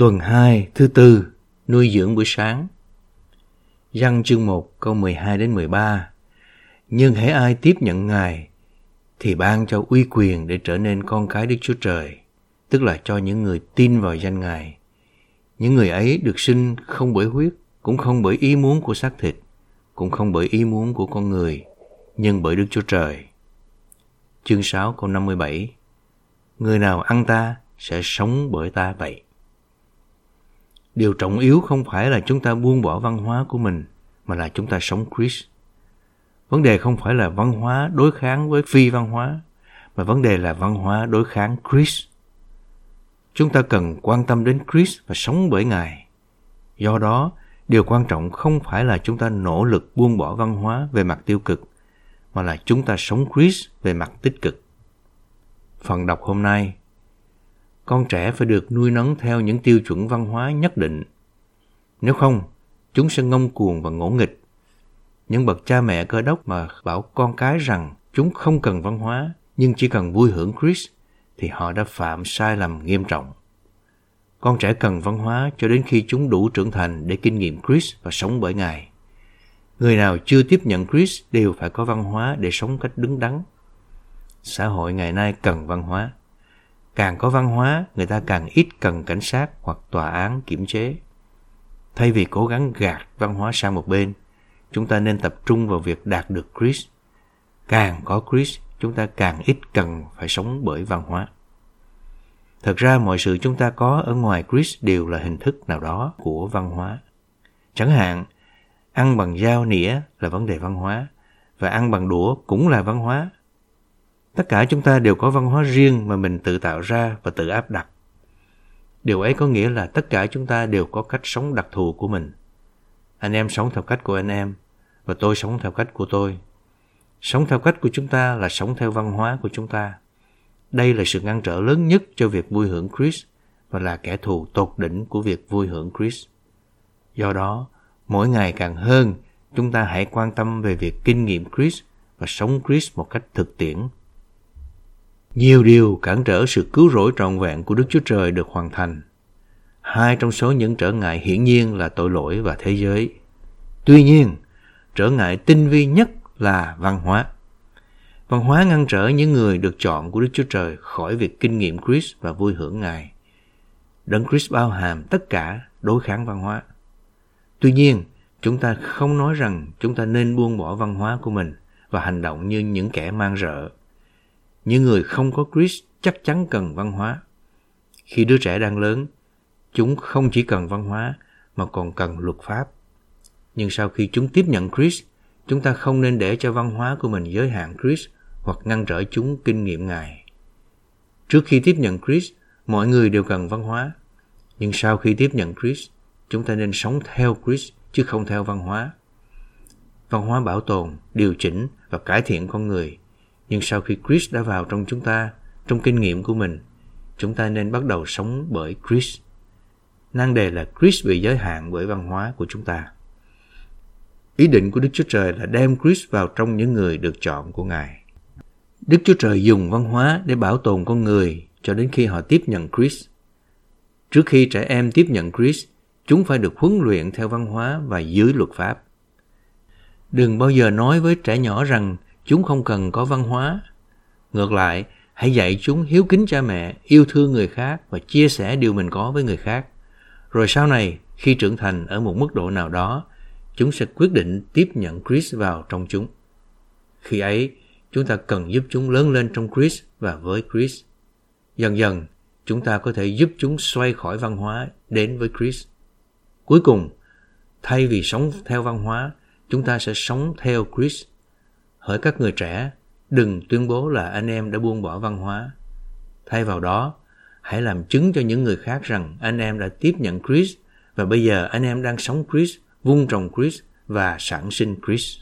Tuần 2, thứ tư, nuôi dưỡng buổi sáng. răng chương 1 câu 12 đến 13. Nhưng hãy ai tiếp nhận Ngài thì ban cho uy quyền để trở nên con cái Đức Chúa Trời, tức là cho những người tin vào danh Ngài. Những người ấy được sinh không bởi huyết, cũng không bởi ý muốn của xác thịt, cũng không bởi ý muốn của con người, nhưng bởi Đức Chúa Trời. Chương 6 câu 57 Người nào ăn ta sẽ sống bởi ta vậy. Điều trọng yếu không phải là chúng ta buông bỏ văn hóa của mình, mà là chúng ta sống Christ. Vấn đề không phải là văn hóa đối kháng với phi văn hóa, mà vấn đề là văn hóa đối kháng Christ. Chúng ta cần quan tâm đến Christ và sống bởi Ngài. Do đó, điều quan trọng không phải là chúng ta nỗ lực buông bỏ văn hóa về mặt tiêu cực, mà là chúng ta sống Christ về mặt tích cực. Phần đọc hôm nay con trẻ phải được nuôi nấng theo những tiêu chuẩn văn hóa nhất định. Nếu không, chúng sẽ ngông cuồng và ngỗ nghịch. Những bậc cha mẹ cơ đốc mà bảo con cái rằng chúng không cần văn hóa nhưng chỉ cần vui hưởng Chris thì họ đã phạm sai lầm nghiêm trọng. Con trẻ cần văn hóa cho đến khi chúng đủ trưởng thành để kinh nghiệm Chris và sống bởi Ngài. Người nào chưa tiếp nhận Chris đều phải có văn hóa để sống cách đứng đắn. Xã hội ngày nay cần văn hóa. Càng có văn hóa, người ta càng ít cần cảnh sát hoặc tòa án kiểm chế. Thay vì cố gắng gạt văn hóa sang một bên, chúng ta nên tập trung vào việc đạt được Chris. Càng có Chris, chúng ta càng ít cần phải sống bởi văn hóa. Thật ra mọi sự chúng ta có ở ngoài Chris đều là hình thức nào đó của văn hóa. Chẳng hạn, ăn bằng dao nĩa là vấn đề văn hóa, và ăn bằng đũa cũng là văn hóa Tất cả chúng ta đều có văn hóa riêng mà mình tự tạo ra và tự áp đặt. Điều ấy có nghĩa là tất cả chúng ta đều có cách sống đặc thù của mình. Anh em sống theo cách của anh em và tôi sống theo cách của tôi. Sống theo cách của chúng ta là sống theo văn hóa của chúng ta. Đây là sự ngăn trở lớn nhất cho việc vui hưởng Chris và là kẻ thù tột đỉnh của việc vui hưởng Chris. Do đó, mỗi ngày càng hơn, chúng ta hãy quan tâm về việc kinh nghiệm Chris và sống Chris một cách thực tiễn nhiều điều cản trở sự cứu rỗi trọn vẹn của Đức Chúa Trời được hoàn thành. Hai trong số những trở ngại hiển nhiên là tội lỗi và thế giới. Tuy nhiên, trở ngại tinh vi nhất là văn hóa. Văn hóa ngăn trở những người được chọn của Đức Chúa Trời khỏi việc kinh nghiệm Christ và vui hưởng Ngài. Đấng Christ bao hàm tất cả đối kháng văn hóa. Tuy nhiên, chúng ta không nói rằng chúng ta nên buông bỏ văn hóa của mình và hành động như những kẻ mang rợ những người không có Chris chắc chắn cần văn hóa. Khi đứa trẻ đang lớn, chúng không chỉ cần văn hóa mà còn cần luật pháp. Nhưng sau khi chúng tiếp nhận Chris, chúng ta không nên để cho văn hóa của mình giới hạn Chris hoặc ngăn trở chúng kinh nghiệm Ngài. Trước khi tiếp nhận Chris, mọi người đều cần văn hóa. Nhưng sau khi tiếp nhận Chris, chúng ta nên sống theo Chris chứ không theo văn hóa. Văn hóa bảo tồn, điều chỉnh và cải thiện con người nhưng sau khi Chris đã vào trong chúng ta, trong kinh nghiệm của mình, chúng ta nên bắt đầu sống bởi Chris. Năng đề là Chris bị giới hạn bởi văn hóa của chúng ta. Ý định của Đức Chúa Trời là đem Chris vào trong những người được chọn của Ngài. Đức Chúa Trời dùng văn hóa để bảo tồn con người cho đến khi họ tiếp nhận Chris. Trước khi trẻ em tiếp nhận Chris, chúng phải được huấn luyện theo văn hóa và dưới luật pháp. Đừng bao giờ nói với trẻ nhỏ rằng chúng không cần có văn hóa. Ngược lại, hãy dạy chúng hiếu kính cha mẹ, yêu thương người khác và chia sẻ điều mình có với người khác. Rồi sau này, khi trưởng thành ở một mức độ nào đó, chúng sẽ quyết định tiếp nhận Chris vào trong chúng. Khi ấy, chúng ta cần giúp chúng lớn lên trong Chris và với Chris. Dần dần, chúng ta có thể giúp chúng xoay khỏi văn hóa đến với Chris. Cuối cùng, thay vì sống theo văn hóa, chúng ta sẽ sống theo Chris Hỡi các người trẻ, đừng tuyên bố là anh em đã buông bỏ văn hóa. Thay vào đó, hãy làm chứng cho những người khác rằng anh em đã tiếp nhận Chris và bây giờ anh em đang sống Chris, vung trồng Chris và sản sinh Chris.